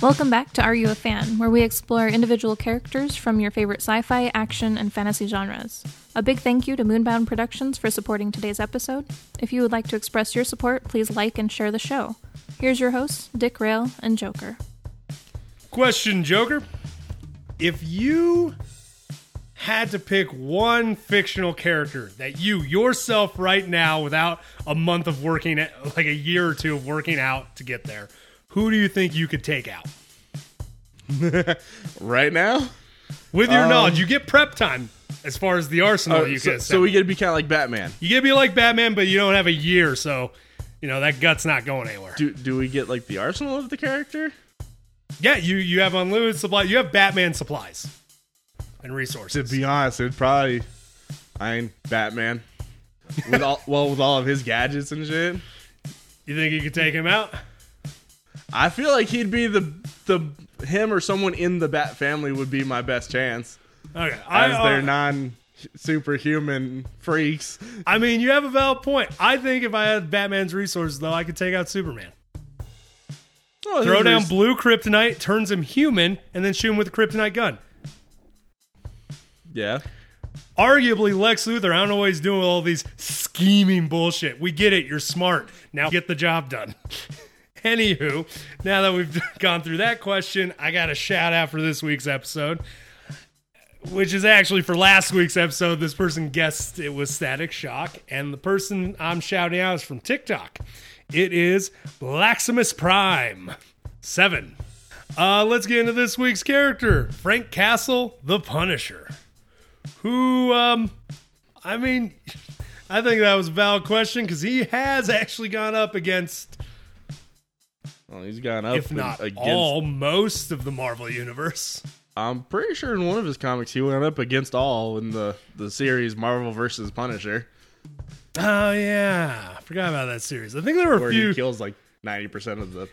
Welcome back to Are You a Fan, where we explore individual characters from your favorite sci fi, action, and fantasy genres. A big thank you to Moonbound Productions for supporting today's episode. If you would like to express your support, please like and share the show. Here's your hosts, Dick Rail and Joker. Question, Joker. If you had to pick one fictional character that you yourself right now, without a month of working, like a year or two of working out to get there, who do you think you could take out? right now. With your um, knowledge, you get prep time as far as the arsenal Oh, you so, can. so we get to be kind of like Batman. you get to be like Batman, but you don't have a year, so you know that gut's not going anywhere. Do do we get like the arsenal of the character? Yeah, you you have unlimited supply. You have Batman supplies and resources. To be honest, it'd probably I mean Batman with all well with all of his gadgets and shit. you think you could take him out? I feel like he'd be the the him or someone in the Bat family would be my best chance Okay, as I, uh, they're non superhuman freaks. I mean, you have a valid point. I think if I had Batman's resources, though, I could take out Superman. Oh, Throw down res- blue kryptonite, turns him human, and then shoot him with a kryptonite gun. Yeah. Arguably, Lex Luthor, I don't know what he's doing with all these scheming bullshit. We get it. You're smart. Now get the job done. Anywho, now that we've gone through that question, I got a shout out for this week's episode, which is actually for last week's episode. This person guessed it was Static Shock, and the person I'm shouting out is from TikTok. It is Blaximus Prime 7. Uh, let's get into this week's character Frank Castle, the Punisher who um I mean I think that was a valid question because he has actually gone up against, Well, he's gone up if not against. all, most of the Marvel universe. I'm pretty sure in one of his comics he went up against all in the the series Marvel versus Punisher, Oh yeah, I forgot about that series. I think there were a few. he kills like ninety percent of the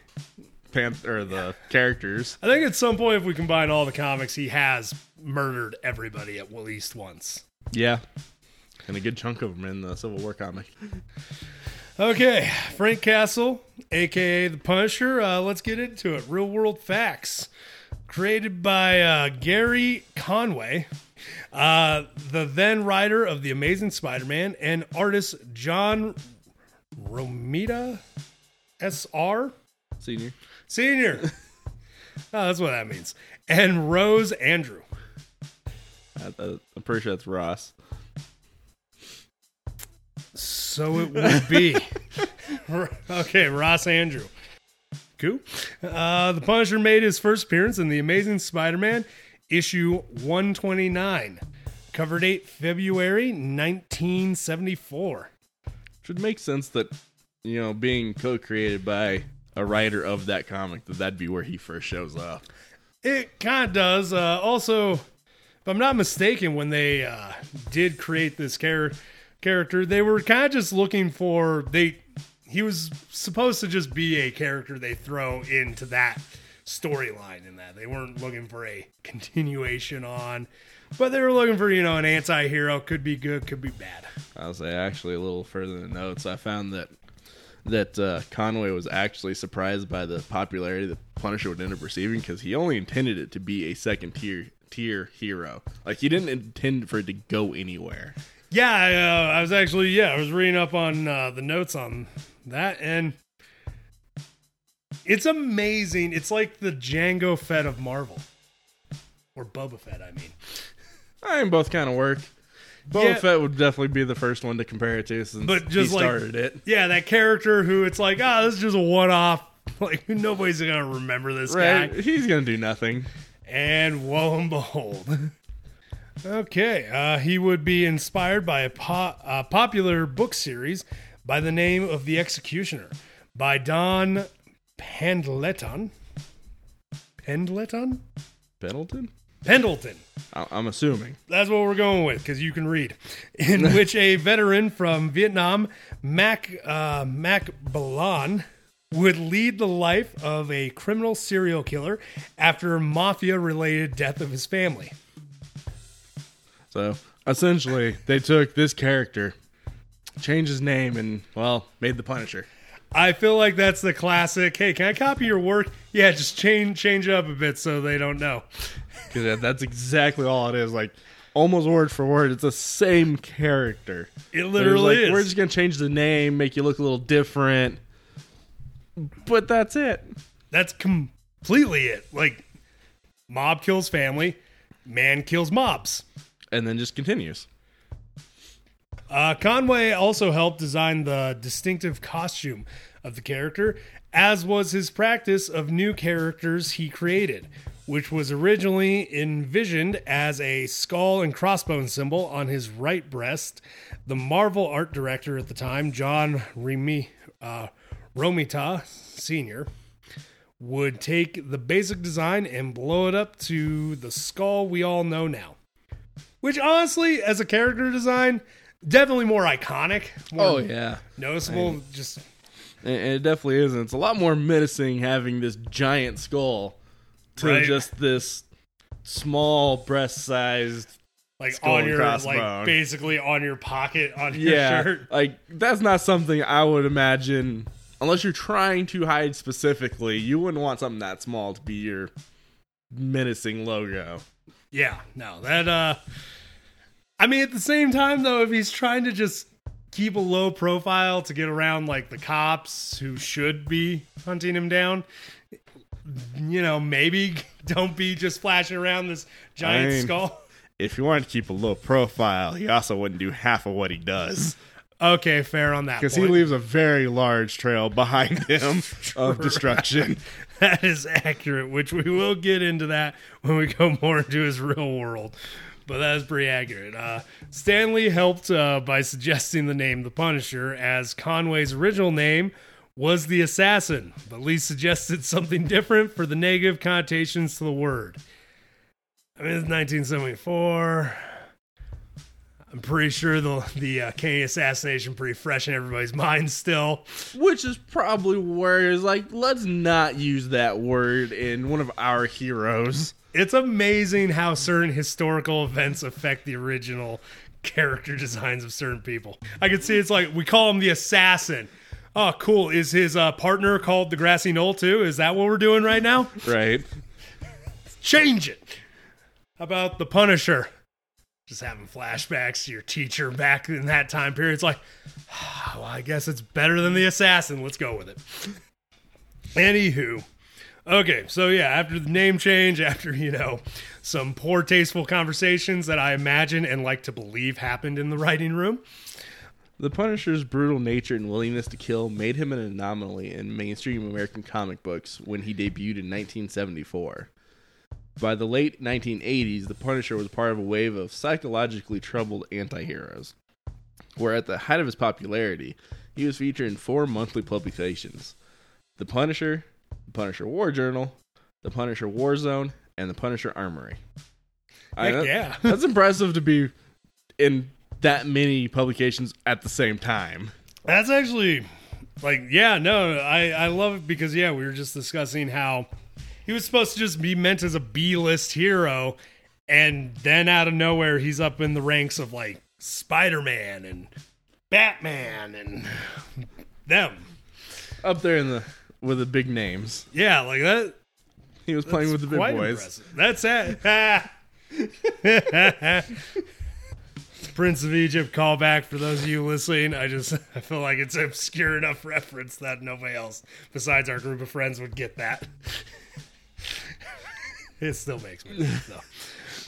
panth or the characters. I think at some point, if we combine all the comics, he has murdered everybody at least once. Yeah, and a good chunk of them in the Civil War comic. Okay, Frank Castle, aka the Punisher. Uh, let's get into it. Real world facts. Created by uh, Gary Conway, uh, the then writer of The Amazing Spider Man, and artist John Romita SR Senior. Senior. oh, that's what that means. And Rose Andru. I, I, I'm pretty sure that's Ross. So it would be. okay, Ross Andru. Cool. Uh, the Punisher made his first appearance in The Amazing Spider Man, issue 129. Cover date February 1974. Should make sense that you know being co-created by a writer of that comic that that'd be where he first shows up. It kind of does. Uh, also, if I'm not mistaken, when they uh, did create this char- character, they were kind of just looking for they. He was supposed to just be a character they throw into that storyline. In that they weren't looking for a continuation on, but they were looking for you know an anti-hero. Could be good, could be bad. I'll say actually a little further in the notes, I found that that uh, Conway was actually surprised by the popularity the Punisher would end up receiving because he only intended it to be a second tier tier hero. Like he didn't intend for it to go anywhere. Yeah, I, uh, I was actually yeah, I was reading up on uh, the notes on that, and it's amazing. It's like the Jango Fett of Marvel, or Boba Fett. I mean, I mean, both kind of work. Boba Yeah. Fett would definitely be the first one to compare it to since But just he like- started it. yeah, that character who it's like, ah, this is just a one-off. Like nobody's gonna remember this Right? guy. He's gonna do nothing. And lo and behold. okay, uh, he would be inspired by a po- uh, popular book series by the name of The Executioner by Don Pendleton. Pendleton? Pendleton? Pendleton. I'm assuming. That's what we're going with because you can read. In which a veteran from Vietnam, Mac uh, Mack Bolan, would lead the life of a criminal serial killer after mafia-related death of his family. So essentially, they took this character, changed his name, and well, made the Punisher. I feel like that's the classic. Hey, can I copy your work? Yeah, just change change it up a bit so they don't know. Because that's exactly all it is. Like almost word for word, it's the same character. It literally like, is. We're just gonna change the name, make you look a little different, but that's it. That's completely it. Like, mob kills family, man kills mobs. And then just continues. Uh, Conway also helped design the distinctive costume of the character, as was his practice of new characters he created, which was originally envisioned as a skull and crossbone symbol on his right breast. The Marvel art director at the time, John Remi, uh, Romita Sr., would take the basic design and blow it up to the skull we all know now. Which honestly, as a character design, definitely more iconic. More Oh yeah, noticeable. just and and it definitely is. And it's a lot more menacing having this giant skull to Right. just this small breast-sized. like Skull on your crossbone. like basically on your pocket on your Yeah, shirt. like that's not something I would imagine unless you're trying to hide specifically. You wouldn't want something that small to be your menacing logo. Yeah, no, that uh I mean at the same time though, if he's trying to just keep a low profile to get around like the cops who should be hunting him down, you know, maybe don't be just flashing around this giant I mean- skull. If you wanted to keep a low profile, he also wouldn't do half of what he does. Okay, fair on that. Because he point. leaves a very large trail behind him of destruction. That is accurate, which we will get into that when we go more into his real world. But that is pretty accurate. Uh, Stan Lee helped uh, by suggesting the name The Punisher, as Conway's original name was The Assassin, but Lee suggested something different for the negative connotations to the word. I mean, it's 1974. I'm pretty sure the the uh, Kennedy assassination pretty fresh in everybody's mind still. Which is probably where it's like, let's not use that word in one of our heroes. It's amazing how certain historical events affect the original character designs of certain people. I can see it's like we call him the assassin. Oh, cool. Is his uh, partner called the Grassy Knoll too? Is that what we're doing right now? Right? Change it. How about the Punisher? Just having flashbacks to your teacher back in that time period. It's like, well, I guess it's better than the assassin. Let's go with it. Anywho, okay, so yeah, after the name change, after you know some poor tasteful conversations that I imagine and like to believe happened in the writing room, The Punisher's brutal nature and willingness to kill made him an anomaly in mainstream American comic books when he debuted in 1974. By the late 1980s, the Punisher was part of a wave of psychologically troubled anti-heroes. Where at the height of his popularity, he was featured in four monthly publications: The Punisher, The Punisher War Journal, The Punisher War Zone, and The Punisher Armory. I- that- yeah. that's impressive to be in that many publications at the same time. That's actually like yeah, no, I I love it because yeah, we were just discussing how he was supposed to just be meant as a B-list hero and then out of nowhere he's up in the ranks of like Spider-Man and Batman and them. Up there in the with the big names. Yeah, like that He was playing with the big boys. impressive. That's it. Prince of Egypt callback for those of you listening. I just I feel like it's an obscure enough reference that nobody else besides our group of friends would get that. it still makes me laugh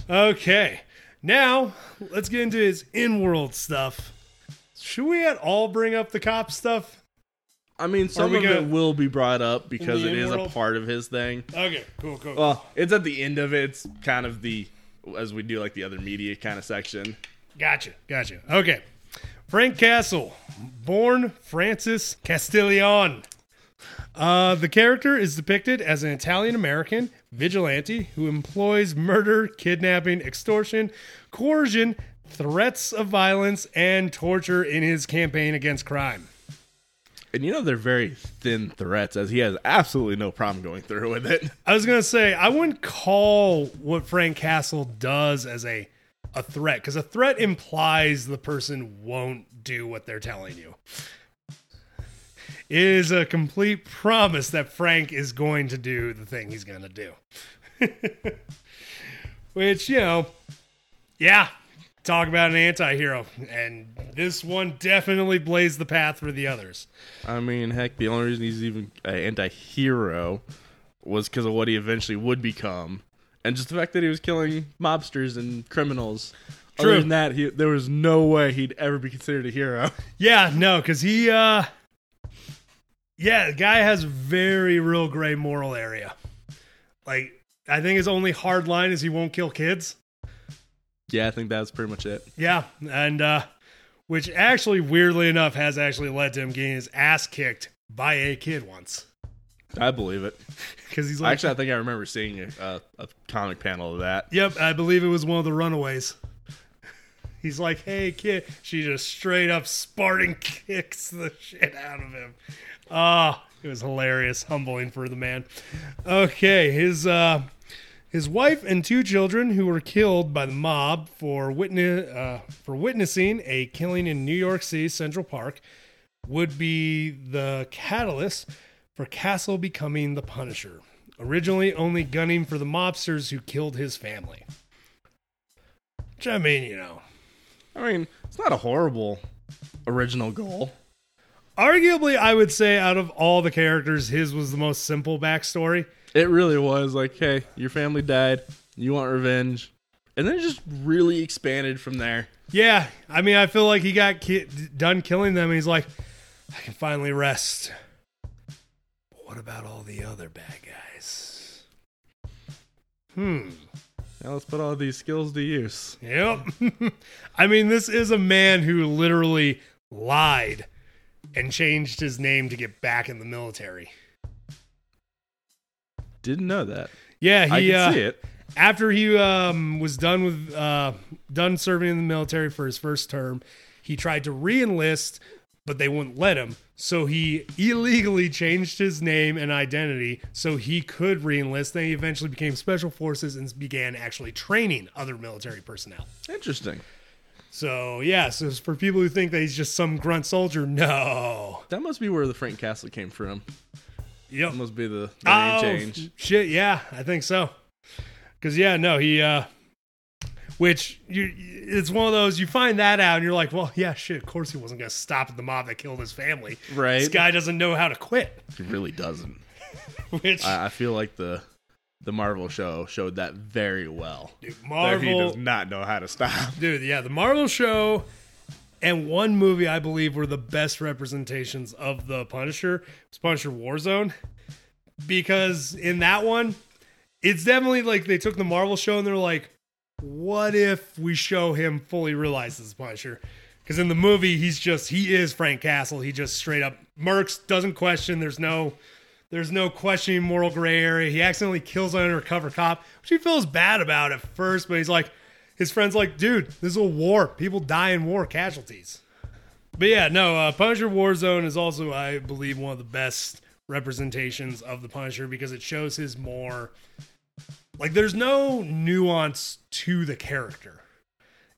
though. Okay. Now let's get into his in-world stuff. Should we at all bring up the cop stuff? I mean, some of gonna- it will be brought up because it is a part of his thing. Okay, cool, cool. Well, it's at the end of it. It's kind of the as we do like the other media kind of section. Gotcha, gotcha. Okay. Frank Castle, born Francis Castiglione. Uh, the character is depicted as an Italian American vigilante who employs murder, kidnapping, extortion, coercion, threats of violence, and torture in his campaign against crime. And you know they're very thin threats, as he has absolutely no problem going through with it. I was gonna say I wouldn't call what Frank Castle does as a a threat because a threat implies the person won't do what they're telling you. Is a complete promise that Frank is going to do the thing he's going to do. Which, you know, yeah, talk about an anti hero. And this one definitely blazed the path for the others. I mean, heck, the only reason he's even an anti-hero was because of what he eventually would become, and just the fact that he was killing mobsters and criminals. True. Other than that, he, there was no way he'd ever be considered a hero. Yeah, no, because he, uh, yeah, the guy has very real gray moral area. Like, I think his only hard line is he won't kill kids. yeah, I think that's pretty much it. Yeah, and uh which actually weirdly enough has actually led to him getting his ass kicked by a kid once. I believe it. Cuz he's like Actually, I think I remember seeing a, a, a comic panel of that. Yep, I believe it was one of the runaways. He's like, "Hey kid." She just straight up Spartan kicks the shit out of him. Ah, it was hilarious, humbling for the man. Okay, his uh his wife and two children who were killed by the mob for witness uh, for witnessing a killing in New York City Central Park would be the catalyst for Castle becoming the Punisher. Originally only gunning for the mobsters who killed his family. Which I mean, you know, I mean, it's not a horrible original goal. Arguably, I would say out of all the characters, his was the most simple backstory. It really was like, hey, your family died, you want revenge, and then it just really expanded from there. Yeah, I mean, I feel like he got ki- done killing them, and he's like, I can finally rest. But what about all the other bad guys? Hmm. Now let's put all these skills to use. Yep. I mean, this is a man who literally lied and changed his name to get back in the military. Didn't know that. Yeah, I he can uh, see it. after he um, was done with uh, done serving in the military for his first term, he tried to re-enlist, but they wouldn't let him. So he illegally changed his name and identity so he could re-enlist. Then he eventually became special forces and began actually training other military personnel. Interesting. So yeah, so for people who think that he's just some grunt soldier, no. That must be where the Frank Castle came from. Yep. That must be the, the name Oh, change. Shit, yeah, I think so. Cause yeah, no, he uh which you it's one of those you find that out and you're like, well, yeah, shit, of course he wasn't gonna stop at the mob that killed his family. Right. This guy doesn't know how to quit. He really doesn't. Which I, I feel like the the Marvel show showed that very well. dude, That he Marvel does not know how to stop. dude, yeah, the Marvel show and one movie I believe were the best representations of the Punisher was Punisher Warzone. Because in that one, it's definitely like they took the Marvel show and they're like, what if we show him fully realizes Punisher? Because in the movie, he's just he is Frank Castle. He just straight up murks, doesn't question. There's no there's no questioning moral gray area. He accidentally kills an undercover cop, which he feels bad about at first, but he's like, his friend's like, dude, this is a war. People die in war, casualties. But yeah, no, uh, Punisher Warzone is also, I believe, one of the best representations of the Punisher because it shows his more like there's no nuance to the character.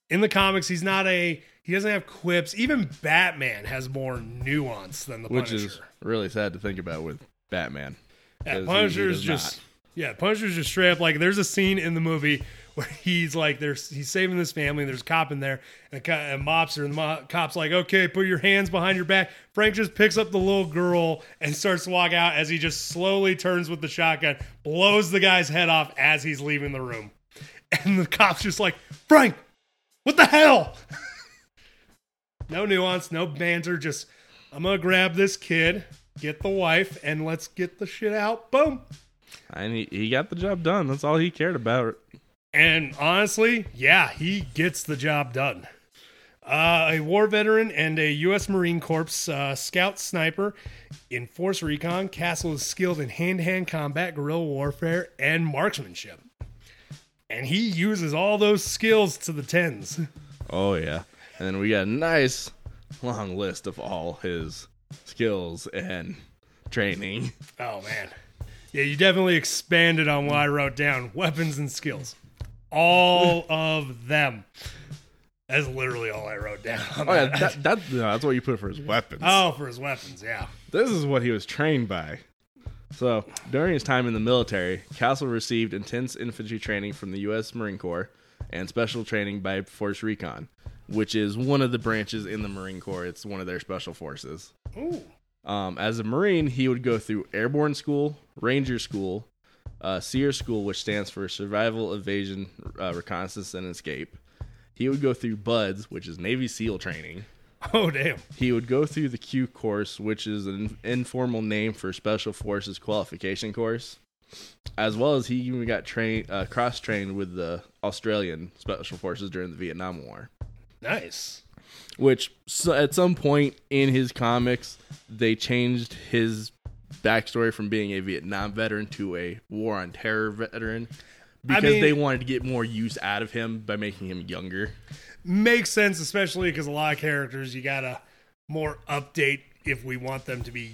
In the comics, he's not a he doesn't have quips. Even Batman has more nuance than the Which Punisher. Which is really sad to think about with Batman. Yeah, Punisher's just not. yeah, Punisher's just straight up like there's a scene in the movie where he's like there's he's saving this family. There's a cop in there, and a, a mobster, and the mo- cop's like, okay, put your hands behind your back. Frank just picks up the little girl and starts to walk out as he just slowly turns with the shotgun, blows the guy's head off as he's leaving the room, and the cop's just like, Frank, what the hell? no nuance, no banter, just I'm gonna grab this kid, get the wife, and let's get the shit out. Boom. And he, he got the job done. That's all he cared about. And honestly, yeah, he gets the job done. Uh, a war veteran and a U.S. Marine Corps uh, scout sniper in Force Recon, Castle is skilled in hand to hand combat, guerrilla warfare, and marksmanship. And he uses all those skills to the tens. Oh yeah. And then we got a nice long list of all his skills and training. Oh, man. Yeah, you definitely expanded on what I wrote down weapons and skills. All of them. That's literally all I wrote down. Oh yeah, that. that, that, no, that's what you put for his weapons. oh, for his weapons, yeah. This is what he was trained by. So, during his time in the military, Castle received intense infantry training from the U.S. Marine Corps and special training by Force Recon, which is one of the branches in the Marine Corps. It's one of their special forces. Ooh. Um, as a Marine, he would go through Airborne School, Ranger School, uh, SERE School, which stands for Survival, Evasion, uh, Reconnaissance, and Escape. He would go through BUDS, which is Navy SEAL training. Oh, damn. He would go through the Q course, which is an informal name for Special Forces qualification course, as well as he even got trained, uh, cross trained with the Australian Special Forces during the Vietnam War. Nice. Which so at some point in his comics, they changed his backstory from being a Vietnam veteran to a War on Terror veteran because mean- they wanted to get more use out of him by making him younger. Makes sense, especially because a lot of characters you gotta more update if we want them to be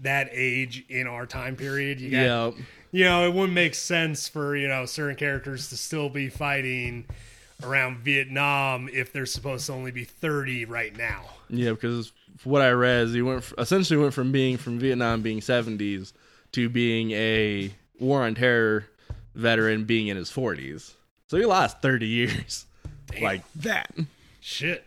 that age in our time period. You got, Yeah. You know, it wouldn't make sense for you know certain characters to still be fighting around Vietnam if they're supposed to only be thirty right now. Yeah, because what I read is he went f essentially went from being from Vietnam being 70s to being a war on terror veteran being in his 40s. So he lost 30 years like that. Shit.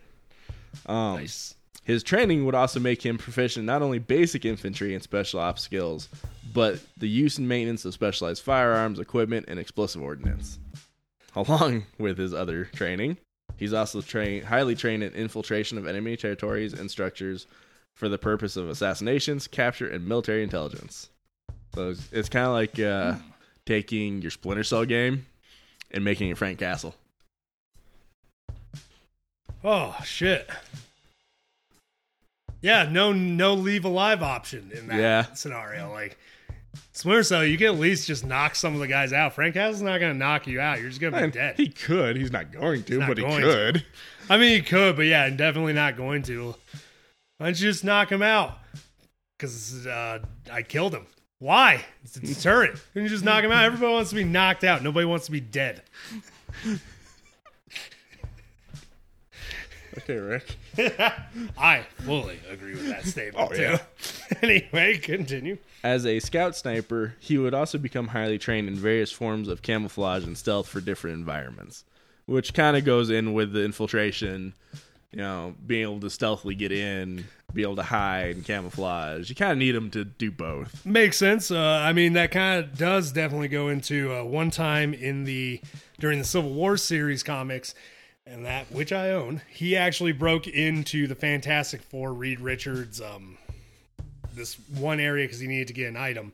Um, Nice. His training would also make him proficient not only basic infantry and special ops skills, but the use and maintenance of specialized firearms, equipment, and explosive ordnance. Along with his other training, he's also trained highly trained in infiltration of enemy territories and structures for the purpose of assassinations, capture, and military intelligence. So it's, it's kind of like uh, taking your Splinter Cell game and making it Frank Castle. Oh shit. Yeah, no no leave alive option in that Yeah. scenario. Like Splinter Cell, you can at least just knock some of the guys out. Frank Castle's not gonna knock you out. You're just gonna be And dead. he could. He's not going to, not but he going to. could. I mean, he could, but yeah, definitely not going to. Why don't you just knock him out? Because uh, I killed him. Why? It's a deterrent. Couldn't you just knock him out? Everybody wants to be knocked out. Nobody wants to be dead. Okay, Rick. I fully agree with that statement Oh, too. yeah. anyway, continue. As a scout sniper, he would also become highly trained in various forms of camouflage and stealth for different environments, which kind of goes in with the infiltration, you know, being able to stealthily get in, be able to hide and camouflage. You kind of need him to do both. Makes sense. Uh, I mean, that kind of does definitely go into uh, one time in the during the Civil War series comics, and that which I own. He actually broke into the Fantastic Four, Reed Richards, um, this one area because he needed to get an item.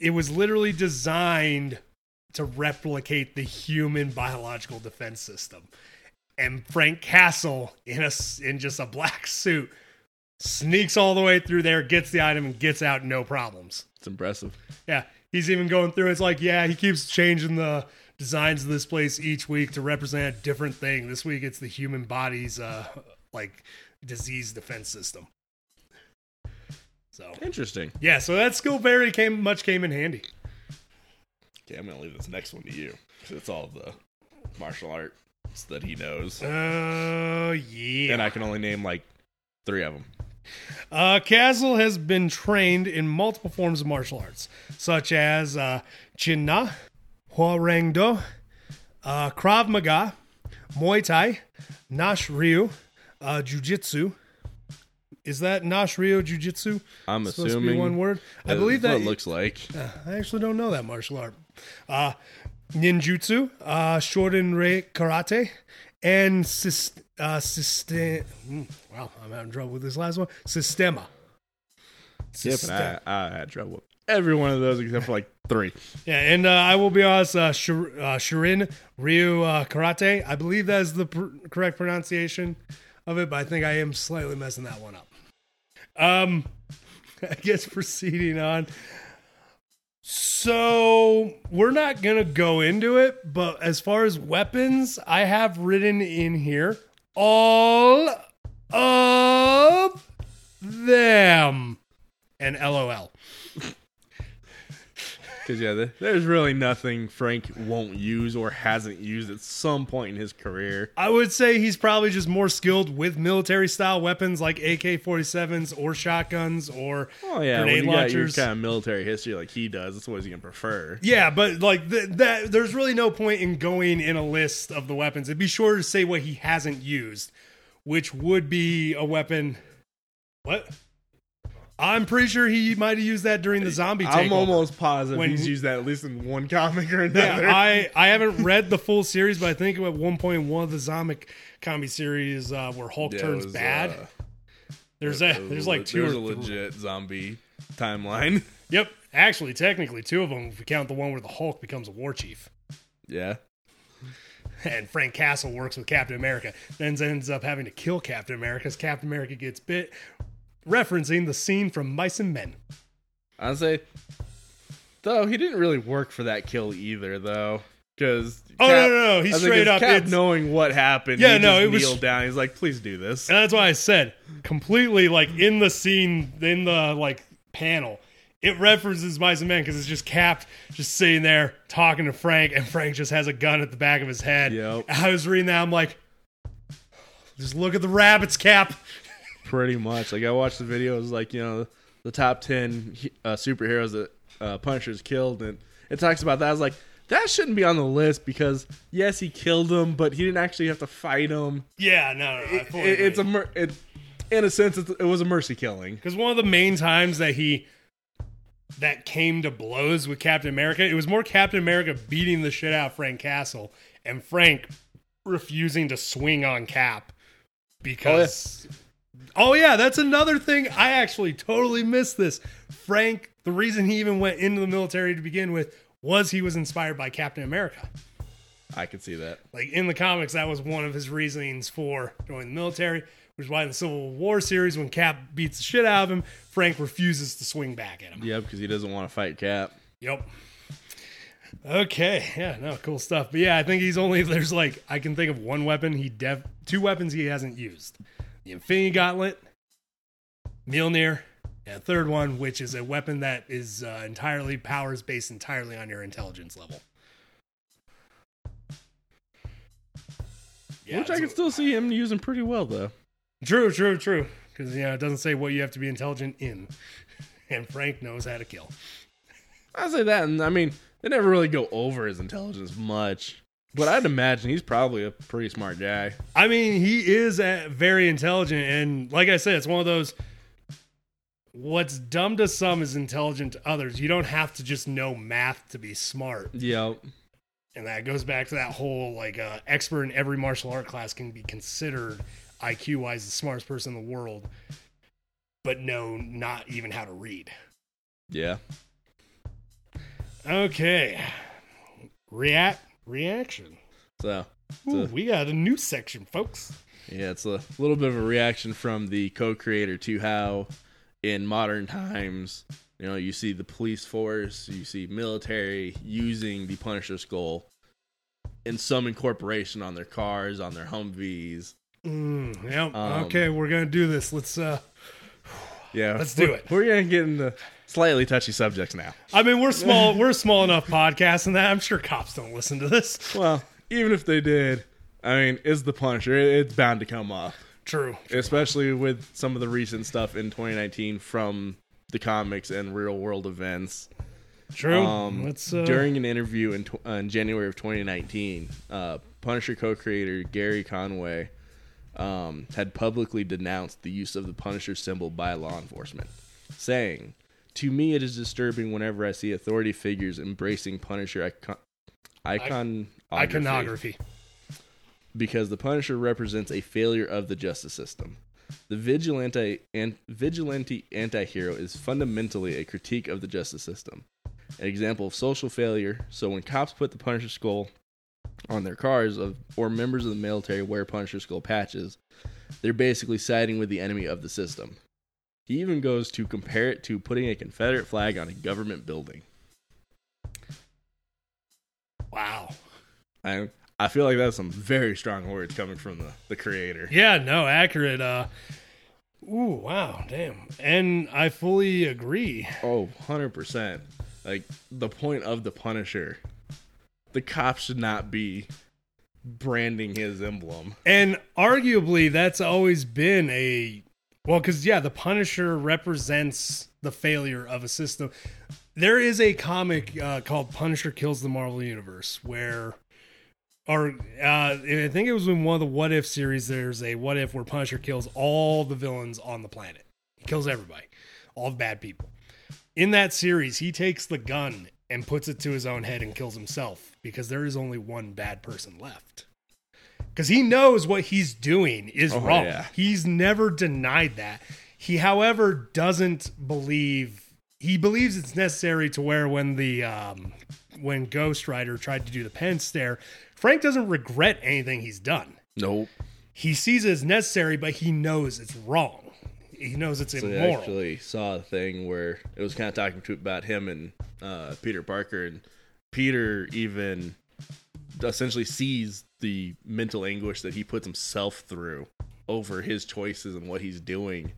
It was literally designed to replicate the human biological defense system. And Frank Castle in a in just a black suit sneaks all the way through there, gets the item, and gets out no problems. It's impressive. Yeah, he's even going through. It's like, yeah, he keeps changing the designs of this place each week to represent a different thing. This week, it's the human body's uh, like disease defense system. So Interesting. yeah, so that very came much came in handy. Okay, I'm gonna leave this next one to you. it's all the martial arts that he knows, Oh yeah. and I can only name like three of them. Uh, Castle has been trained in multiple forms of martial arts, such as uh, Chin Na, Hwarang Do, uh, Krav Maga, Muay Thai, Nash Ryu, uh, Jiu Jitsu. Is that Nash Ryu Jiu Jitsu? I'm Supposed to be assuming one word. I that's believe what that it looks like. I actually don't know that martial art. Uh, ninjutsu, uh, Shorin karate, and syst- uh, system. Wow, I'm having trouble with this last one. Sistema. Yep, I, I had trouble with every one of those except for like three. Yeah, and uh, I will be honest, uh, Shir- uh, Shirin Ryu uh, Karate. I believe that is the pr- correct pronunciation of it, but I think I am slightly messing that one up. Um, I guess proceeding on. So we're not gonna go into it, but as far as weapons, I have written in here all of them, and LOL. Because yeah, th- there's really nothing Frank won't use or hasn't used at some point in his career. I would say he's probably just more skilled with military style weapons like AK 47s or shotguns or Oh yeah, when grenade you got your launchers. kind of military history like he does, that's what he's gonna prefer. Yeah, but like th- that, there's really no point in going in a list of the weapons. It'd be sure to say what he hasn't used, which would be a weapon. What? I'm pretty sure he might have used that during the zombie. I'm almost positive When he's used that at least in one comic or Yeah, another. I I haven't read the full series, but I think at one point one of the zombie comic series uh, where Hulk Yeah, turns was, bad. uh, there's a there's like two There's a legit zombie timeline. Yep, actually, technically two of them. If we count the one where the Hulk becomes a war chief. yeah. and Frank Castle works with Captain America, then ends up having to kill Captain America as Captain America gets bit, referencing the scene from Mice and Men. Say, though he didn't really work for that kill either, though, because Oh, no, no, no, he straight up- Cap knowing what happened. Yeah, he no, it was- down. He's like, "Please do this." And that's why I said completely like in the scene, in the like panel, it references Mice and Men because it's just Cap just sitting there talking to Frank, and Frank just has a gun at the back of his head. Yep. I was reading that, I'm like, just look at the rabbits, Cap. Pretty much. Like I watched the videos, like you know, the top ten uh, superheroes that uh, Punisher's killed, and it talks about that. I was like, that shouldn't be on the list because yes, he killed him, but he didn't actually have to fight him. Yeah, no, no, It, it- it's a mer- it, in a sense, it's, it was a mercy killing. Because one of the main times that he that came to blows with Captain America, it was more Captain America beating the shit out of Frank Castle and Frank refusing to swing on Cap because Oh yeah, Oh, that's another thing. I actually totally missed this. Frank, the reason he even went into the military to begin with was he was inspired by Captain America. I could see that. Like in the comics, that was one of his reasonings for joining the military, which is why in the Civil War series, when Cap beats the shit out of him, Frank refuses to swing back at him. Yep, because he doesn't want to fight Cap. Yep. Okay. Yeah. No. Cool stuff. But yeah, I think he's only there's like I can think of one weapon he def two weapons he hasn't used: the Infinity Gauntlet, Mjolnir, and a third one, which is a weapon that is uh, entirely powers based entirely on your intelligence level. Yeah, Which I can still see him using pretty well, though. True, true, true. Because you know it doesn't say what you have to be intelligent in, and Frank knows how to kill. I say that, and I mean, they never really go over his intelligence much. But I'd imagine he's probably a pretty smart guy. I mean, he is uh, very intelligent, and like I said, it's one of those. What's dumb to some is intelligent to others. You don't have to just know math to be smart, Yep. and that goes back to that whole like uh, expert in every martial art class can be considered IQ wise the smartest person in the world, but know not even how to read. Yeah. Okay, react reaction. So, Ooh, So- we got a new section, folks. yeah, it's a little bit of a reaction from the co-creator to how, in modern times, you know, you see the police force, you see military using the Punisher skull in some incorporation on their cars, on their Humvees. Mm, yep. Um, okay, we're gonna do this. Let's. uh Yeah, Let's do we're- it. We're gonna get into slightly touchy subjects now. I mean, we're small. we're a small enough podcast, and that I'm sure cops don't listen to this. Well, even if they did, I mean, is the Punisher? It's bound to come up. True. especially with some of the recent stuff in 2019 from the comics and real world events. True. Um, Let's. Uh, during an interview in, uh, in January of 2019, uh, Punisher co-creator Gary Conway um, had publicly denounced the use of the Punisher symbol by law enforcement, saying, "To me, it is disturbing whenever I see authority figures embracing Punisher icon." Icon iconography. because the Punisher represents a failure of the justice system. The vigilante and vigilante anti-hero is fundamentally a critique of the justice system. An example of social failure. So when cops put the Punisher skull on their cars of or members of the military wear Punisher skull patches, they're basically siding with the enemy of the system. He even goes to compare it to putting a Confederate flag on a government building. Wow. I I feel like that's some very strong words coming from the, the creator. Yeah. No. Accurate. Uh. Ooh. Wow. Damn. And I fully agree. Oh, 100%. Like the point of the Punisher, the cops should not be branding his emblem. And arguably, that's always been a well, because yeah, the Punisher represents the failure of a system. There is a comic uh, called Punisher Kills the Marvel Universe where, or uh, I think it was in one of the What If series. There's a What If where Punisher kills all the villains on the planet. He kills everybody, all the bad people. In that series, he takes the gun and puts it to his own head and kills himself because there is only one bad person left because he knows what he's doing is Oh, wrong. yeah. He's never denied that. He, however, doesn't believe. He believes it's necessary to where when the um, when Ghost Rider tried to do the pen stare, Frank doesn't regret anything he's done. Nope. He sees it as necessary, but he knows it's wrong. He knows it's So I actually saw a thing where it was kind of talking to about him and uh, Peter Parker, and Peter even essentially sees the mental anguish that he puts himself through over his choices and what he's doing,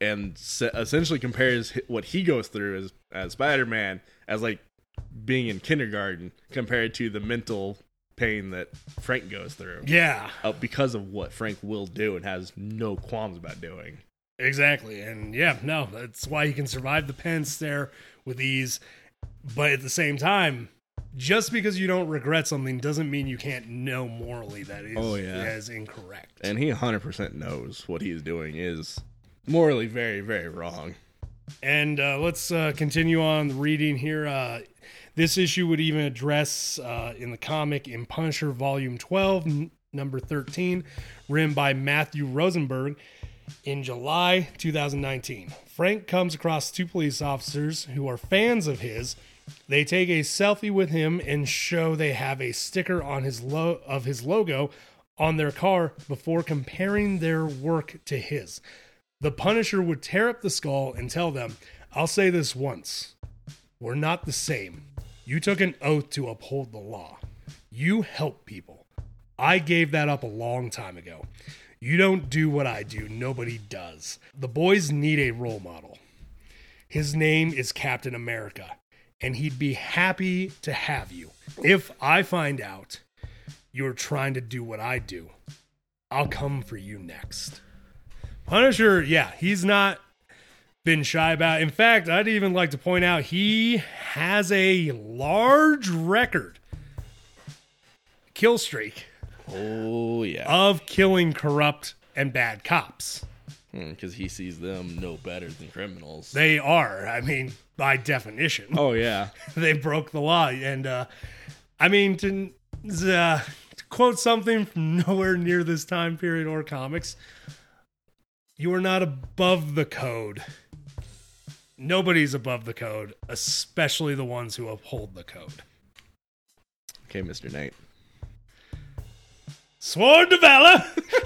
and se- essentially compares what he goes through as as Spider Man as like being in kindergarten compared to the mental pain that Frank goes through yeah, uh, because of what Frank will do and has no qualms about doing. Exactly. And yeah, no, that's why he can survive the pen stare with ease. But at the same time, just because you don't regret something doesn't mean you can't know morally that is Oh, yeah. as incorrect. and he 100% knows what he's doing is morally very very wrong And uh, let's uh, continue on the reading here. Uh, this issue would even address uh, in the comic in Punisher Volume 12, n- number 13, written by Matthew Rosenberg in July 2019. Frank comes across two police officers who are fans of his. They take a selfie with him and show they have a sticker on his lo- of his logo on their car before comparing their work to his. The Punisher would tear up the skull and tell them, I'll say this once. We're not the same. You took an oath to uphold the law. You help people. I gave that up a long time ago. You don't do what I do, nobody does. The boys need a role model. His name is Captain America, and he'd be happy to have you. If I find out you're trying to do what I do, I'll come for you next. Punisher, yeah, he's not been shy about. In fact, I'd even like to point out he has a large record kill streak oh yeah of killing corrupt and bad cops. Because he sees them no better than criminals They are, I mean, by definition, oh yeah they broke the law. And uh, I mean, to, uh, to quote something from nowhere near this time period or comics, you are not above the code. Nobody's above the code, especially the ones who uphold the code. okay mr knight Sworn to valor.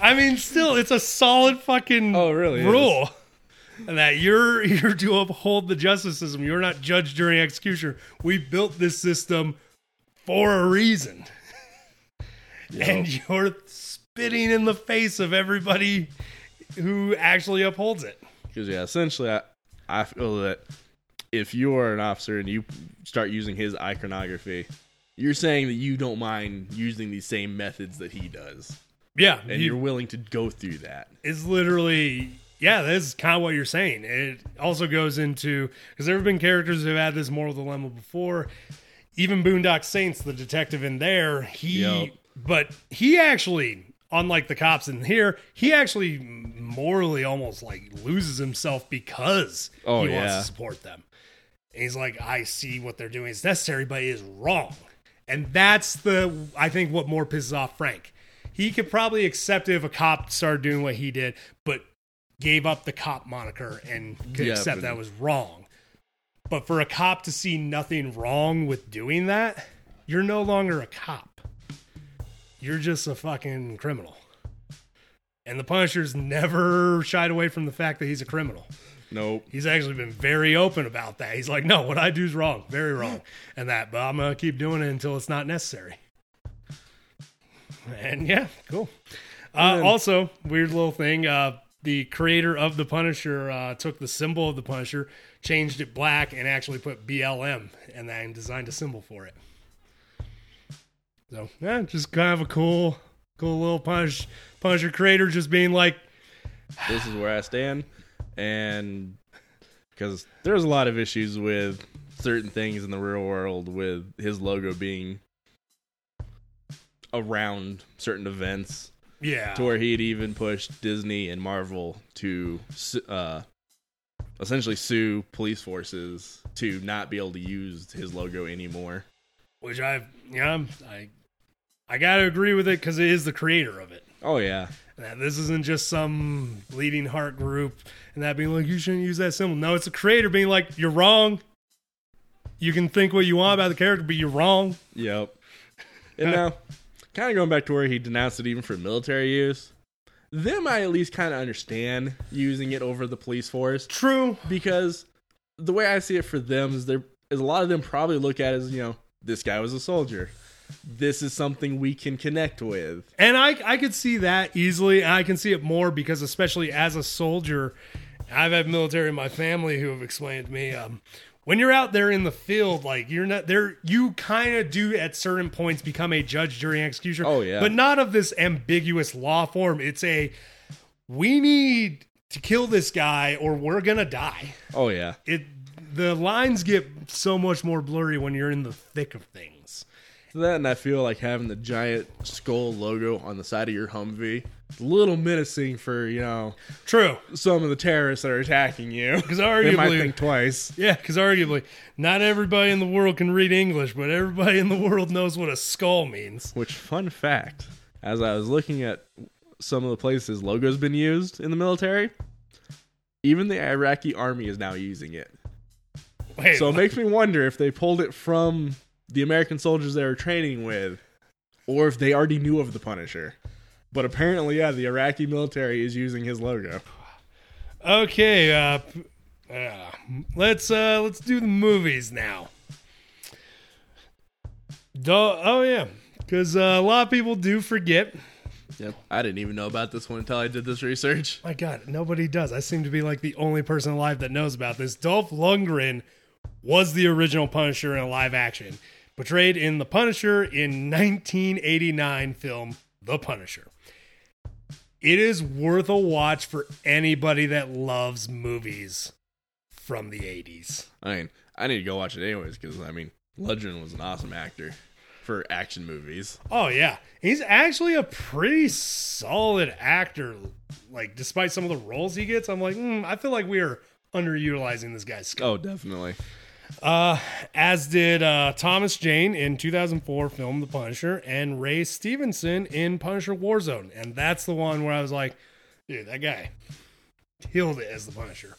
I mean, still, it's a solid fucking Oh, really is. rule. And that you're you're to uphold the justice system. You're not judged during execution. We built this system for a reason. And you're spitting in the face of everybody who actually upholds it. because yeah essentially I, I feel that if you are an officer and you start using his iconography you're saying that you don't mind using these same methods that he does. Yeah, and you- you're willing to go through that. is literally yeah that's kind of what you're saying. It also goes into because there have been characters who have had this moral dilemma before. Even boondock saints the detective in there he Yep. but he actually unlike the cops in here he actually morally almost like loses himself because Oh, he wants to support them. And he's like i see what they're doing. Is necessary but it is wrong and that's the i think what more pisses off frank. He could probably accept it if a cop started doing what he did but gave up the cop moniker and could Yeah, accept but- that was wrong. But for a cop to see nothing wrong with doing that you're no longer a cop. You're just a fucking criminal. And the punisher's never shied away from the fact that he's a criminal nope he's actually been very open about that. He's like, no, what I do is wrong, very wrong, and that, but I'm gonna keep doing it until it's not necessary. And yeah, cool. Uh, also, weird little thing. Uh, the creator of the Punisher uh, took the symbol of the Punisher, changed it black, and actually put BLM, and then designed a symbol for it. So yeah, just kind of a cool, cool little Punish, Punisher creator, just being like, this is where I stand, and because there's a lot of issues with certain things in the real world with his logo being around certain events yeah, to where he'd even pushed Disney and Marvel to uh, essentially sue police forces to not be able to use his logo anymore. which I, yeah, I, I gotta agree with it because it is the creator of it. Oh yeah, And this isn't just some bleeding heart group and that being like, you shouldn't use that symbol. No, it's a creator being like, you're wrong. You can think what you want about the character, but you're wrong. yep. And now, kind of going back to where he denounced it even for military use. Them, I at least kind of understand using it over the police force. True. because the way I see it for them is there is a lot of them probably look at it as you know this guy was a soldier. This is something we can connect with. And I, I could see that easily. And I can see it more because, especially as a soldier, I've had military in my family who have explained to me, um, when you're out there in the field, like you're not there, you kind of do at certain points become a judge, jury, and executioner. Oh, yeah. But not of this ambiguous law form. It's a, we need to kill this guy or we're going to die. Oh yeah, It, the lines get so much more blurry when you're in the thick of things. So that and I feel like having the giant skull logo on the side of your Humvee, it's a little menacing for you know True. some of the terrorists that are attacking you. Because They might arguably, think twice. Yeah, because arguably, not everybody in the world can read English, but everybody in the world knows what a skull means. Which fun fact, as I was looking at some of the places logo's been used in the military, even the Iraqi army is now using it. Wait, So it makes me wonder if they pulled it from the American soldiers they were training with, or if they already knew of the Punisher. But apparently, yeah, the Iraqi military is using his logo. okay, uh, uh, let's uh, let's do the movies now. Duh, oh yeah, because uh, a lot of people do forget. Yep. I didn't even know about this one until I did this research. My God, nobody does. I seem to be like the only person alive that knows about this. Dolph Lundgren was the original Punisher in a live action, portrayed in The Punisher in 1989 film The Punisher. It is worth a watch for anybody that loves movies from the 80s. I mean, I need to go watch it anyways because I mean, Lundgren was an awesome actor for action movies. Oh yeah, he's actually a pretty solid actor. Like despite some of the roles he gets, I'm like, mm, I feel like we are underutilizing this guy's skill. Oh, definitely. Uh, as did uh, Thomas Jane in 2004 film The Punisher and Ray Stevenson in Punisher Warzone. And that's the one where I was like, dude, that guy killed it as the Punisher.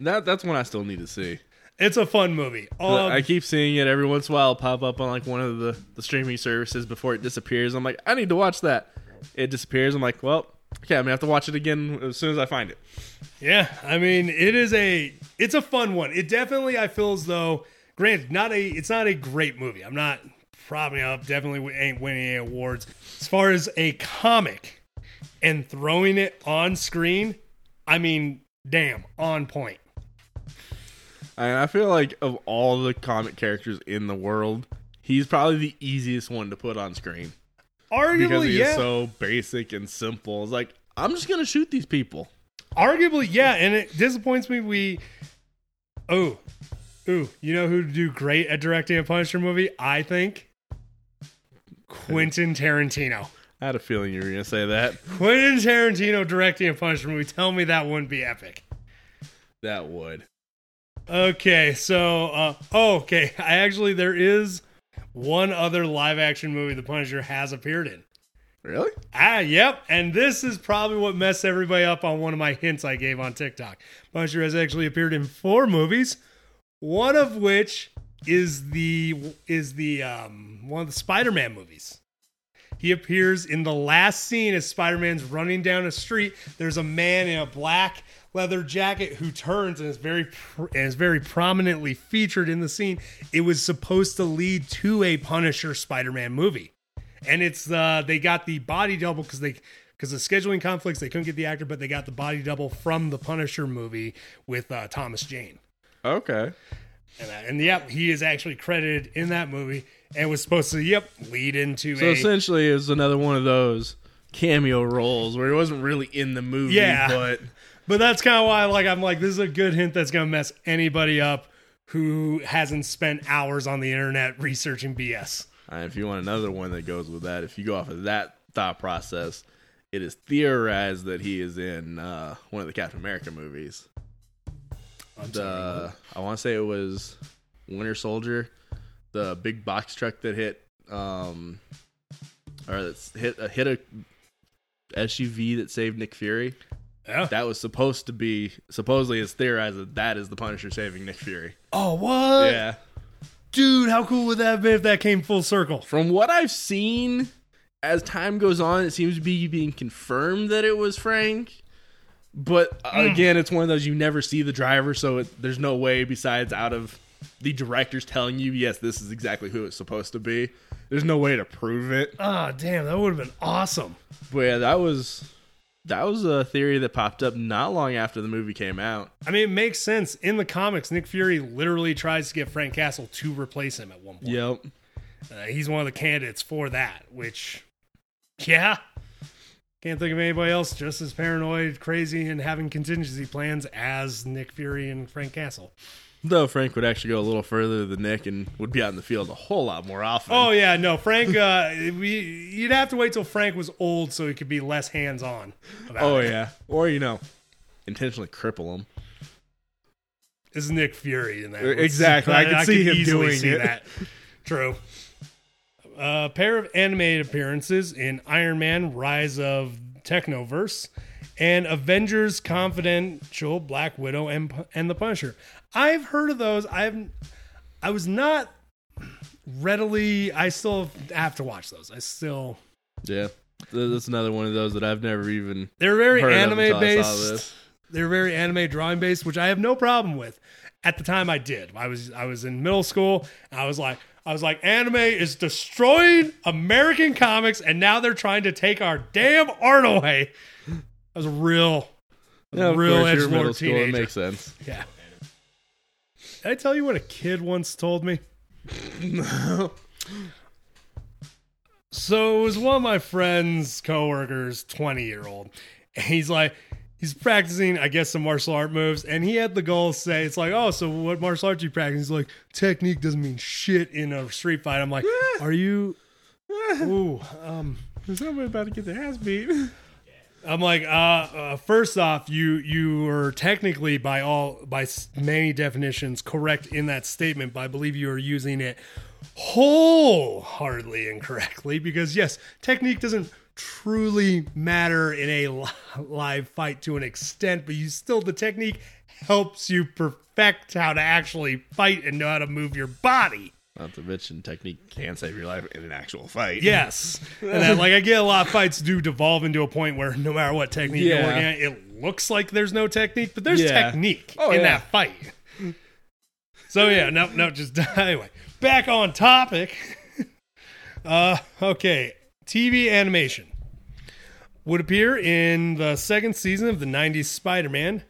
That that's one I still need to see. It's a fun movie. Um, I keep seeing it every once in a while pop up on like one of the, the streaming services before it disappears. I'm like, I need to watch that. It disappears. I'm like, well, okay, I'm gonna have to watch it again as soon as I find it. Yeah, I mean, it is a it's a fun one. It definitely I feel as though, granted, not a it's not a great movie. I'm not probably up definitely ain't winning any awards as far as a comic and throwing it on screen. I mean, damn, on point. And I feel like of all the comic characters in the world, he's probably the easiest one to put on screen because Arguably, he yeah, is so basic and simple. It's like I'm just gonna shoot these people. arguably, yeah, and it disappoints me. We, oh, ooh, you know who do great at directing a Punisher movie? I think Quentin Tarantino. I had a feeling you were gonna say that. Quentin Tarantino directing a Punisher movie. Tell me that wouldn't be epic. That would. Okay, so uh, oh, okay. I actually there is one other live action movie the Punisher has appeared in. Really? Ah, yep. And this is probably what messed everybody up on one of my hints I gave on TikTok. Punisher has actually appeared in four movies, one of which is the is the um one of the Spider-Man movies. He appears in the last scene as Spider-Man's running down a street. There's a man in a black leather jacket who turns and is very pr- and is very prominently featured in the scene. It was supposed to lead to a Punisher Spider-Man movie and it's uh they got the body double because they because of scheduling conflicts, they couldn't get the actor, but they got the body double from the Punisher movie with uh, Thomas Jane. Okay. And, uh, and yep, he is actually credited in that movie and was supposed to, yep, lead into a So a. essentially, it was another one of those cameo roles where he wasn't really in the movie, Yeah. but But that's kind of why, like, I'm like, this is a good hint that's gonna mess anybody up who hasn't spent hours on the internet researching BS. uh, if you want another one that goes with that, if you go off of that thought process, it is theorized that he is in uh, one of the Captain America movies. The I want to say it was Winter Soldier, the big box truck that hit, um, or that's hit uh, hit a SUV that saved Nick Fury. Yeah. That was supposed to be supposedly it's theorized that that is the Punisher saving Nick Fury. Oh, what? Yeah. Dude, how cool would that have been if that came full circle? From what I've seen, as time goes on, it seems to be being confirmed that it was Frank. But uh, again, it's one of those you never see the driver, so it, there's no way besides out of the directors telling you, yes, this is exactly who it's supposed to be. There's no way to prove it. Ah, damn, that would have been awesome. But yeah, that was that was a theory that popped up not long after the movie came out. I mean, it makes sense. In the comics, Nick Fury literally tries to get Frank Castle to replace him at one point. Yep. Uh, he's one of the candidates for that, which, yeah. Can't think of anybody else just as paranoid, crazy, and having contingency plans as Nick Fury and Frank Castle. Though Frank would actually go a little further than Nick and would be out in the field a whole lot more often. Oh yeah, no, Frank. Uh, we you'd have to wait till Frank was old so he could be less hands on. Oh yeah, or you know, intentionally cripple him. Is Nick Fury in that. Exactly. I could see him doing see it. That. True. A pair of animated appearances in Iron Man: Rise of Technovore and Avengers: Confidential, Black Widow, and and the Punisher. I've heard of those. I've I was not readily. I still have to watch those. I still. Yeah, that's another one of those that I've never even They're very anime based. They're very anime drawing based, which I have no problem with. At the time, I did. I was I was in middle school. And I was like, I was like, anime is destroying American comics, and now they're trying to take our damn art away. I was a real, Yeah, real edgelord middle school. It teenager. makes sense. yeah. Did I tell you what a kid once told me? no. So it was one of my friend's coworkers, 20 year old. And he's like, he's practicing, I guess, some martial art moves. And he had the goal to say, it's like, oh, so what martial arts you practice? He's like, technique doesn't mean shit in a street fight. I'm like, are you, ooh, um, Somebody about to get their ass beat. I'm like, uh, uh, first off, you you are technically by all by many definitions correct in that statement, but I believe you are using it wholeheartedly incorrectly because yes, technique doesn't truly matter in a live fight to an extent, but you still the technique helps you perfect how to actually fight and know how to move your body. Not to mention, technique can save your life in an actual fight. Yes. And then, like, I get a lot of fights do devolve into a point where no matter what technique you're Yeah. working at, it looks like there's no technique, but there's Yeah. technique Oh, in yeah. that fight. So, yeah, no, no, just anyway, back on topic. Uh, okay. TV animation would appear in the second season of the 90s Spider Man,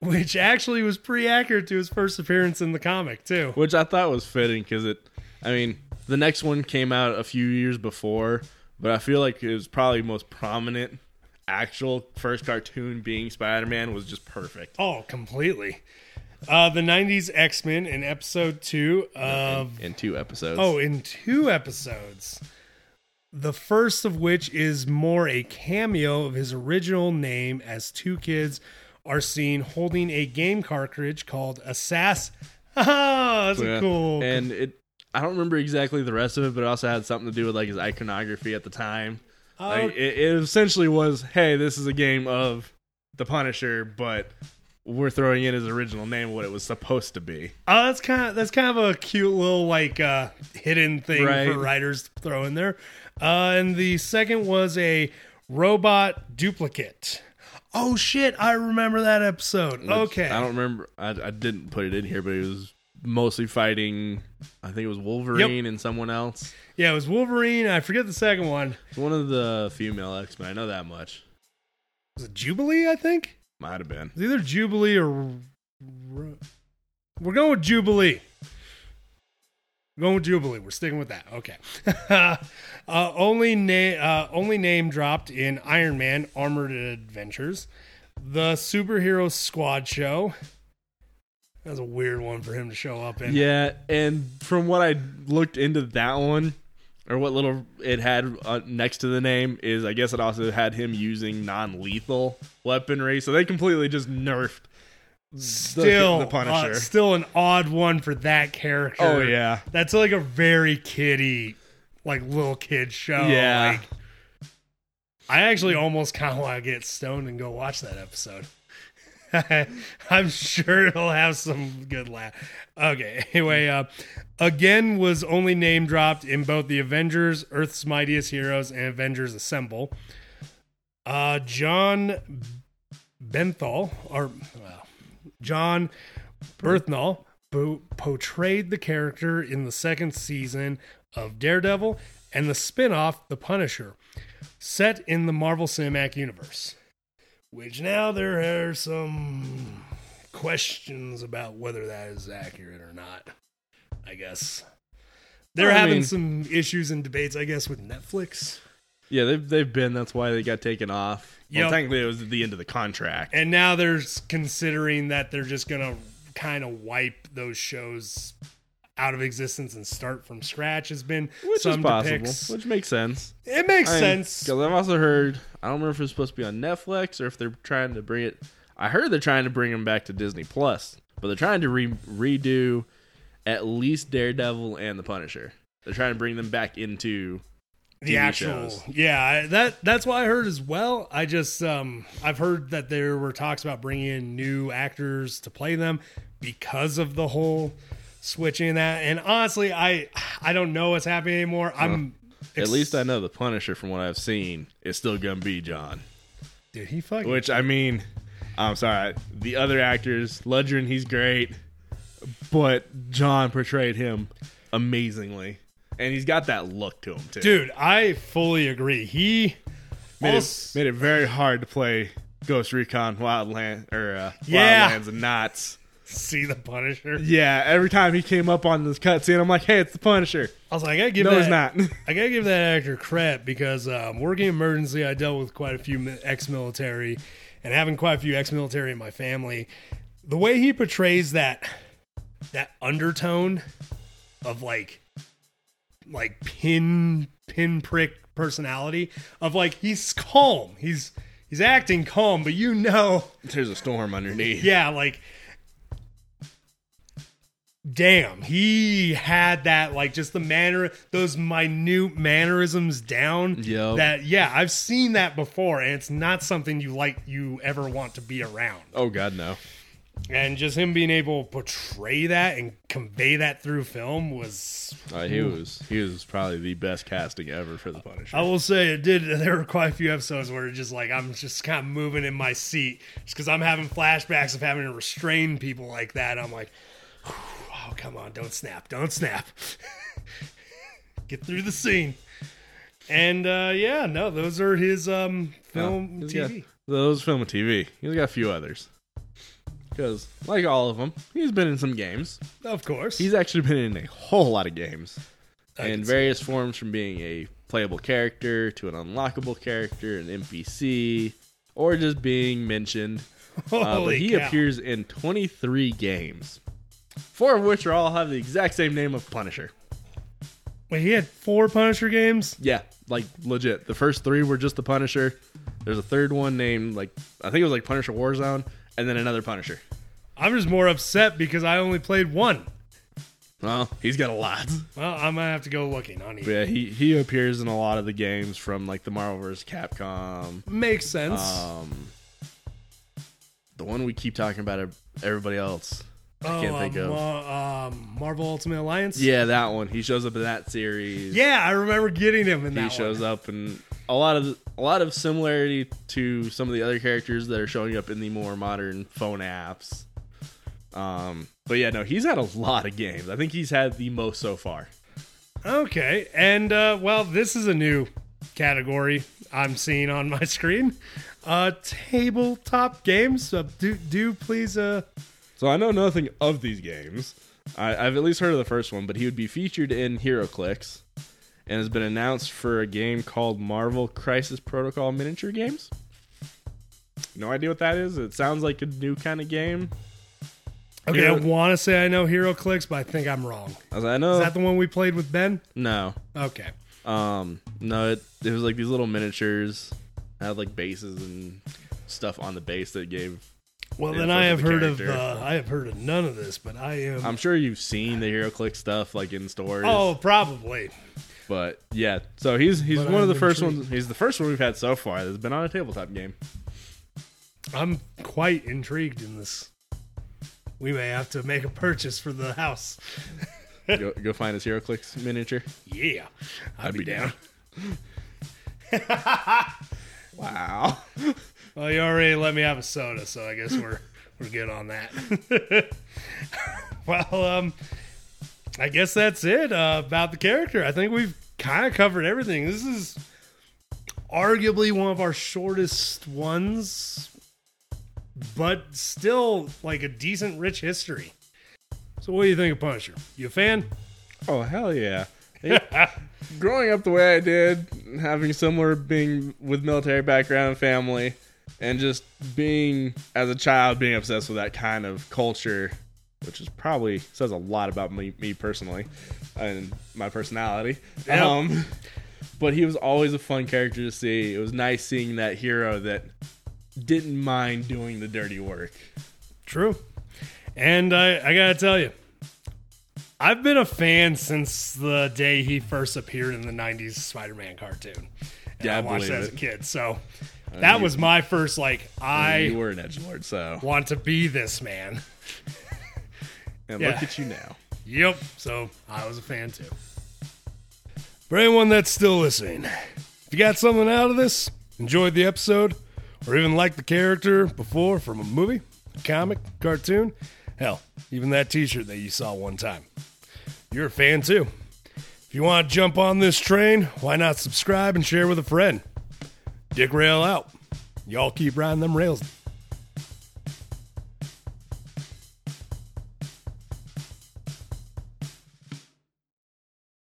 which actually was pretty accurate to his first appearance in the comic, too. which I thought was fitting because it. I mean, the next one came out a few years before, but I feel like it was probably most prominent. Actual first cartoon being Spider Man was just perfect. Oh, completely. Uh, the 90s X Men in episode two of. in two episodes. Oh, in two episodes. The first of which is more a cameo of his original name as two kids are seen holding a game cartridge called Assass. Ah, that's Yeah. cool. And it, I don't remember exactly the rest of it, but it also had something to do with like his iconography at the time. Oh, Like, it, it essentially was, hey, this is a game of the Punisher, but we're throwing in his original name, what it was supposed to be. Oh, that's kind of that's kind of a cute little like uh, hidden thing Right. for writers to throw in there. Uh, and the second was a robot duplicate. Oh shit! I remember that episode. Which okay, I don't remember. I, I didn't put it in here, but it was mostly fighting. I think it was Wolverine and someone else. Yeah, it was Wolverine. I forget the second one. It's one of the female X Men. I know that much. Was it Jubilee? I think Might have been. it's either Jubilee or we're going with Jubilee. Going with Jubilee. We're sticking with that. Okay. uh, only name uh, only name dropped in Iron Man Armored Adventures, the Superhero Squad show. That was a weird one for him to show up in. Yeah, and from what I looked into that one, or what little it had uh, next to the name is, I guess it also had him using non-lethal weaponry. So they completely just nerfed Still, the, the Punisher. uh, still an odd one for that character. oh yeah, That's like a very kiddie, like little kid show. Yeah. Like, I actually almost kind of want to get stoned and go watch that episode. I'm sure it'll have some good laugh. Okay, anyway, uh, again was only name dropped in both the Avengers, Earth's Mightiest Heroes, and Avengers Assemble. Uh, John Benthal, or well, John Bernthal, po- portrayed the character in the second season of Daredevil and the spin off The Punisher, set in the Marvel Cinematic Universe. Which now there are some questions about whether that is accurate or not. I guess. They're I having mean- some issues and debates, I guess, with Netflix. Yeah. They've they've been. That's why they got taken off. Well, Yep. technically, it was the end of the contract. And now they're considering that they're just going to kind of wipe those shows out of existence and start from scratch has been which some is possible, depicts. which makes sense. It makes I mean, sense. Because I've also heard, I don't remember if it's supposed to be on Netflix or if they're trying to bring it. I heard they're trying to bring them back to Disney Plus, but they're trying to re- redo at least Daredevil and the Punisher. They're trying to bring them back into the TV actual shows. yeah I- that that's what i heard as well. I just um i've heard that there were talks about bringing in new actors to play them because of the whole switching that. And honestly i i don't know what's happening anymore. I'm At least I know the Punisher, from what I've seen, is still gonna be John. dude he fucking Which I mean, I'm sorry, the other actors, Lundgren, he's great, but John portrayed him amazingly, and he's got that look to him too. dude i fully agree he made, also- it, made it very hard to play Ghost Recon Wildland or uh, Yeah. Wildlands and Knots. see the punisher Yeah, every time he came up on this cutscene, I'm like, "Hey, it's the Punisher." i was like i gotta give No, that, he's not. I gotta give that actor credit because um, working emergency, I dealt with quite a few ex-military, and having quite a few ex-military in my family. The way he portrays that that undertone of like like pin pinprick personality of like he's calm, he's he's acting calm, but you know There's a storm underneath. yeah, like damn, he had that like just the manner those minute mannerisms down. Yeah. That yeah, I've seen that before and it's not something you like you ever want to be around. Oh God, no. And just him being able to portray that and convey that through film was Uh, he was he was probably the best casting ever for the Punisher. I will say it did. There were quite a few episodes where it just like I'm just kind of moving in my seat just because I'm having flashbacks of having to restrain people like that. I'm like, oh come on, don't snap, don't snap, get through the scene. And uh, yeah, no, those are his um, film TV. got- those film and TV. He's got a few others. Because, like all of them, he's been in some games. Of course, He's actually been in a whole lot of games. I in various forms from being a playable character to an unlockable character, an NPC, or just being mentioned. Uh, but he cow. appears in 23 games, four of which are all have the exact same name of Punisher. Wait, he had four Punisher games. Yeah, like legit. The first three were just the Punisher. There's a third one named like I think it was like Punisher Warzone, and then another Punisher. I'm just more upset because I only played one. Well, he's got a lot. Well, I'm gonna have to go looking on you. yeah, he he appears in a lot of the games from like the Marvel vs. Capcom. Makes sense. Um, the one we keep talking about, everybody else. oh, can't think um, of. uh, um, Marvel Ultimate Alliance. Yeah, that one. He shows up in that series. Yeah, I remember getting him in that. he shows one. up and a lot of a lot of similarity to some of the other characters that are showing up in the more modern phone apps. Um, but yeah, no, he's had a lot of games. I think he's had the most so far. Okay, and uh, well, this is a new category I'm seeing on my screen. Uh, tabletop games. Uh, do do please. Uh, So I know nothing of these games. I, I've at least heard of the first one, but he would be featured in HeroClix and has been announced for a game called Marvel Crisis Protocol Miniature Games. No idea what that is. It sounds like a new kind of game. okay, Hero- I want to say I know HeroClix, but I think I'm wrong. As I know, Is that the one we played with Ben? no, Okay. um, no, it, it was like these little miniatures had like bases and stuff on the base that gave. Well, then I have the heard of uh, I have heard of none of this, but I am. I'm sure you've seen the Hero Click stuff like in stores. oh, probably. But yeah, so he's he's But one of I'm the first intrigued. ones. He's the first one we've had so far that's been on a tabletop game. I'm quite intrigued in this. We may have to make a purchase for the house. go, go find his HeroClix miniature. Yeah, I'd, be, be down. Wow. Well, you already let me have a soda, so I guess we're we're good on that. well, um, I guess that's it uh, about the character. I think we've kind of covered everything. This is arguably one of our shortest ones, but still like a decent, rich history. So, what do you think of Punisher? You a fan? Oh hell yeah. Growing up the way I did, having similar being with military background and family, and just being as a child being obsessed with that kind of culture, which is probably says a lot about me, me personally and my personality. Yep. Um, but he was always a fun character to see. It was nice seeing that hero that didn't mind doing the dirty work. True. And I, I gotta tell you, I've been a fan since the day he first appeared in the '90s Spider-Man cartoon. And Yeah, I I watched it as a kid. So that you- was my first like you I were an edge lord, so want to be this man. And Yeah. look at you now. Yep. So I was a fan too. For anyone that's still listening, if you got something out of this, enjoyed the episode, or even liked the character before from a movie, a comic, cartoon, hell, even that t shirt that you saw one time, you're a fan too. If you want to jump on this train, why not subscribe and share with a friend? Dick Rail out. Y'all keep riding them rails.